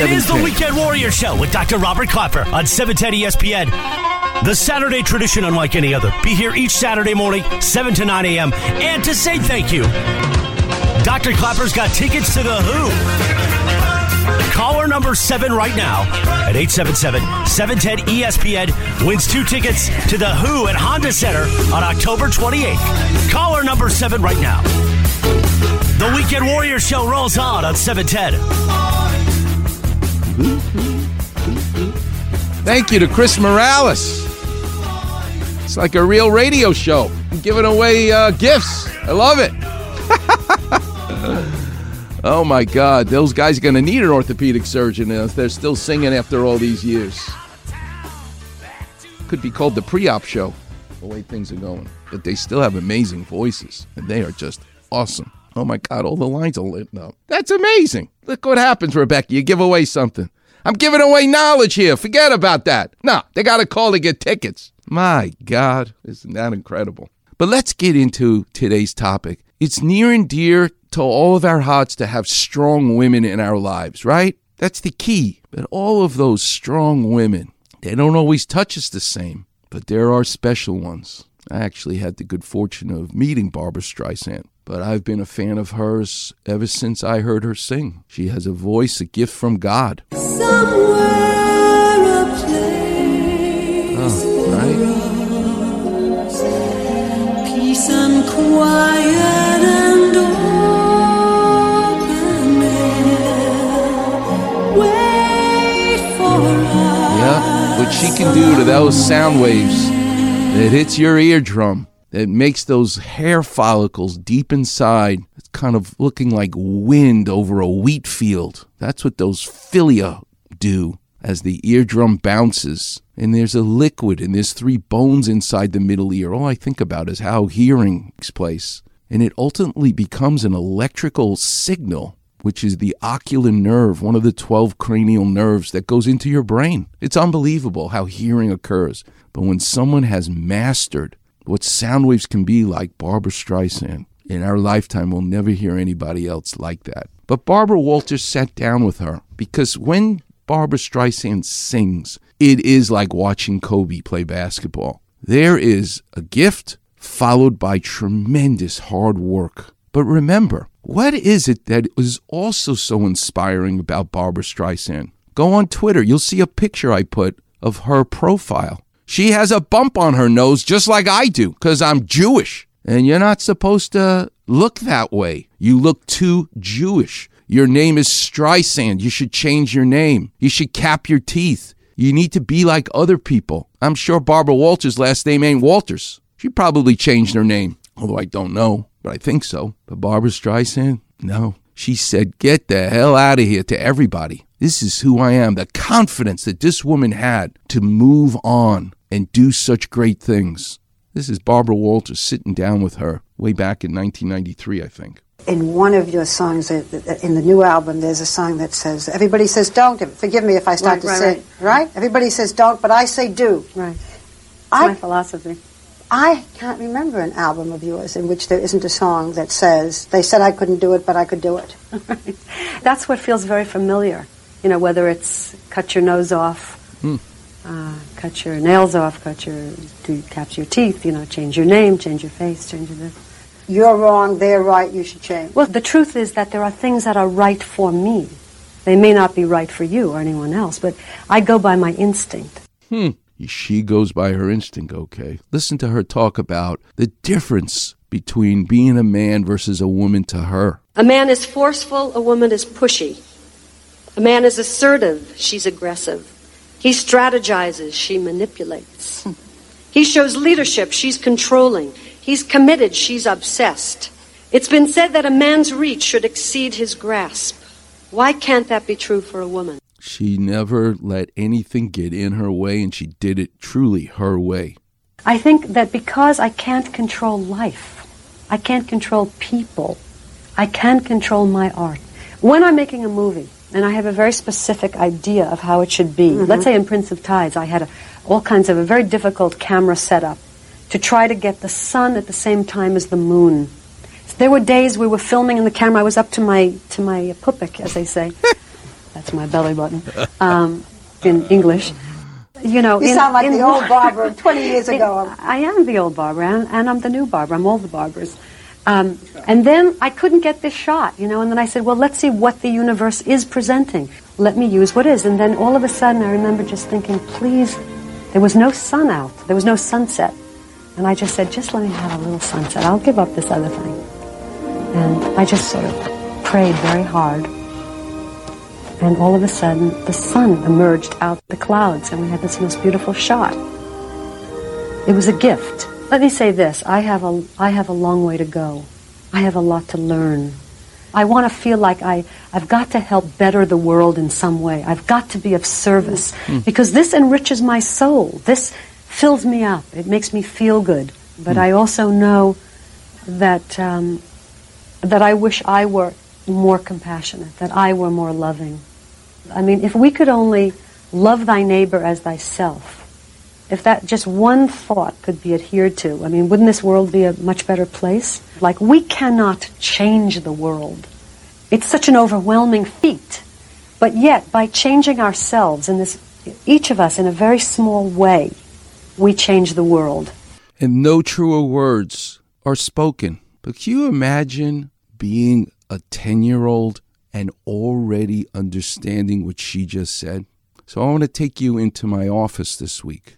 710. It is the Weekend Warrior Show with Dr. Robert Klapper on 710 ESPN. The Saturday tradition unlike any other. Be here each Saturday morning, 7 to 9 a.m. And to say thank you, Dr. Klapper's got tickets to The Who. Caller number 7 right now at 877-710-ESPN wins two tickets to The Who at Honda Center on October 28th. Caller number 7 right now. The Weekend Warrior Show rolls on on 710. Thank you to Chris Morales. It's like a real radio show. I'm giving away uh, gifts. I love it. oh my God, those guys are going to need an orthopedic surgeon if they're still singing after all these years. Could be called the pre-op show, the way things are going. But they still have amazing voices, and they are just awesome. Oh my God, all the lines are lit up. That's amazing. Look what happens, Rebecca. You give away something. I'm giving away knowledge here. Forget about that. No, they got to call to get tickets. My God, isn't that incredible? But let's get into today's topic. It's near and dear to all of our hearts to have strong women in our lives, right? That's the key. But all of those strong women, they don't always touch us the same, but there are special ones. I actually had the good fortune of meeting Barbra Streisand, but I've been a fan of hers ever since I heard her sing. She has a voice, a gift from God. Somewhere a place Oh, right? Peace and quiet and open air. Wait for. Yeah, what she can do to those sound waves that hits your eardrum, that makes those hair follicles deep inside, it's kind of looking like wind over a wheat field. That's what those cilia do as the eardrum bounces. And there's a liquid, and there's three bones inside the middle ear. All I think about is how hearing takes place. And it ultimately becomes an electrical signal which is the ocular nerve, one of the 12 cranial nerves that goes into your brain. It's unbelievable how hearing occurs. But when someone has mastered what sound waves can be like Barbra Streisand, in our lifetime, we'll never hear anybody else like that. But Barbara Walters sat down with her because when Barbra Streisand sings, it is like watching Kobe play basketball. There is a gift followed by tremendous hard work. But remember, what is it that is also so inspiring about Barbra Streisand? Go on Twitter, you'll see a picture I put of her profile. She has a bump on her nose just like I do because I'm Jewish. And you're not supposed to look that way. You look too Jewish. Your name is Streisand. You should change your name. You should cap your teeth. You need to be like other people. I'm sure Barbara Walters' last name ain't Walters. She probably changed her name, although I don't know, but I think so. But Barbra Streisand, no. She said, Get the hell out of here to everybody. This is who I am. The confidence that this woman had to move on and do such great things. This is Barbara Walters sitting down with her way back in 1993, I think. in one of your songs uh, in the new album there's a song that says everybody says don't forgive me if i start Right, to right, sing right. everybody says don't but i say do Right. I- my philosophy. i can't remember an album of yours in which there isn't a song that says they said i couldn't do it but i could do it That's what feels very familiar. You know, whether it's cut your nose off, uh, cut your nails off, cut your do caps your teeth. You know, change your name, change your face, change your this. you're wrong they're right you should change Well, the truth is that there are things that are right for me. They may not be right for you or anyone else, but I go by my instinct. Hmm. She goes by her instinct, okay. Listen to her talk about the difference between being a man versus a woman to her. A man is forceful, a woman is pushy. A man is assertive, she's aggressive. He strategizes, she manipulates. He shows leadership, she's controlling. He's committed, she's obsessed. It's been said that a man's reach should exceed his grasp. Why can't that be true for a woman? She never let anything get in her way, and she did it truly her way. I think that because I can't control life, I can't control people, I can't control my art. When I'm making a movie, and I have a very specific idea of how it should be, let's say in Prince of Tides, I had a, all kinds of a very difficult camera setup to try to get the sun at the same time as the moon. There were days we were filming and the camera. I was up to my to my pupik, as they say. That's my belly button. Um, in English. You know, You in- sound like in the old Barbara 20 years ago. I am the old Barbara, and, and I'm the new Barbara. I'm all the Barbaras. Um, and then I couldn't get this shot, you know, and then I said, well, let's see what the universe is presenting. Let me use what is. And then all of a sudden, I remember just thinking, please, there was no sun out. There was no sunset. And I just said, just let me have a little sunset. I'll give up this other thing. And I just sort of prayed very hard. And all of a sudden, the sun emerged out the clouds, and we had this most beautiful shot. It was a gift. Let me say this: I have a I have a long way to go. I have a lot to learn. I want to feel like I I've got to help better the world in some way. I've got to be of service hmm. Hmm. because this enriches my soul. This fills me up. It makes me feel good. But hmm. I also know that um, that I wish I were more compassionate, that I were more loving. I mean, if we could only love thy neighbor as thyself, if that just one thought could be adhered to, I mean, wouldn't this world be a much better place? Like, we cannot change the world. It's such an overwhelming feat. But yet, by changing ourselves in this, each of us in a very small way, we change the world. and no truer words are spoken. But can you imagine being a 10 year old and already understanding what she just said? So I want to take you into my office this week.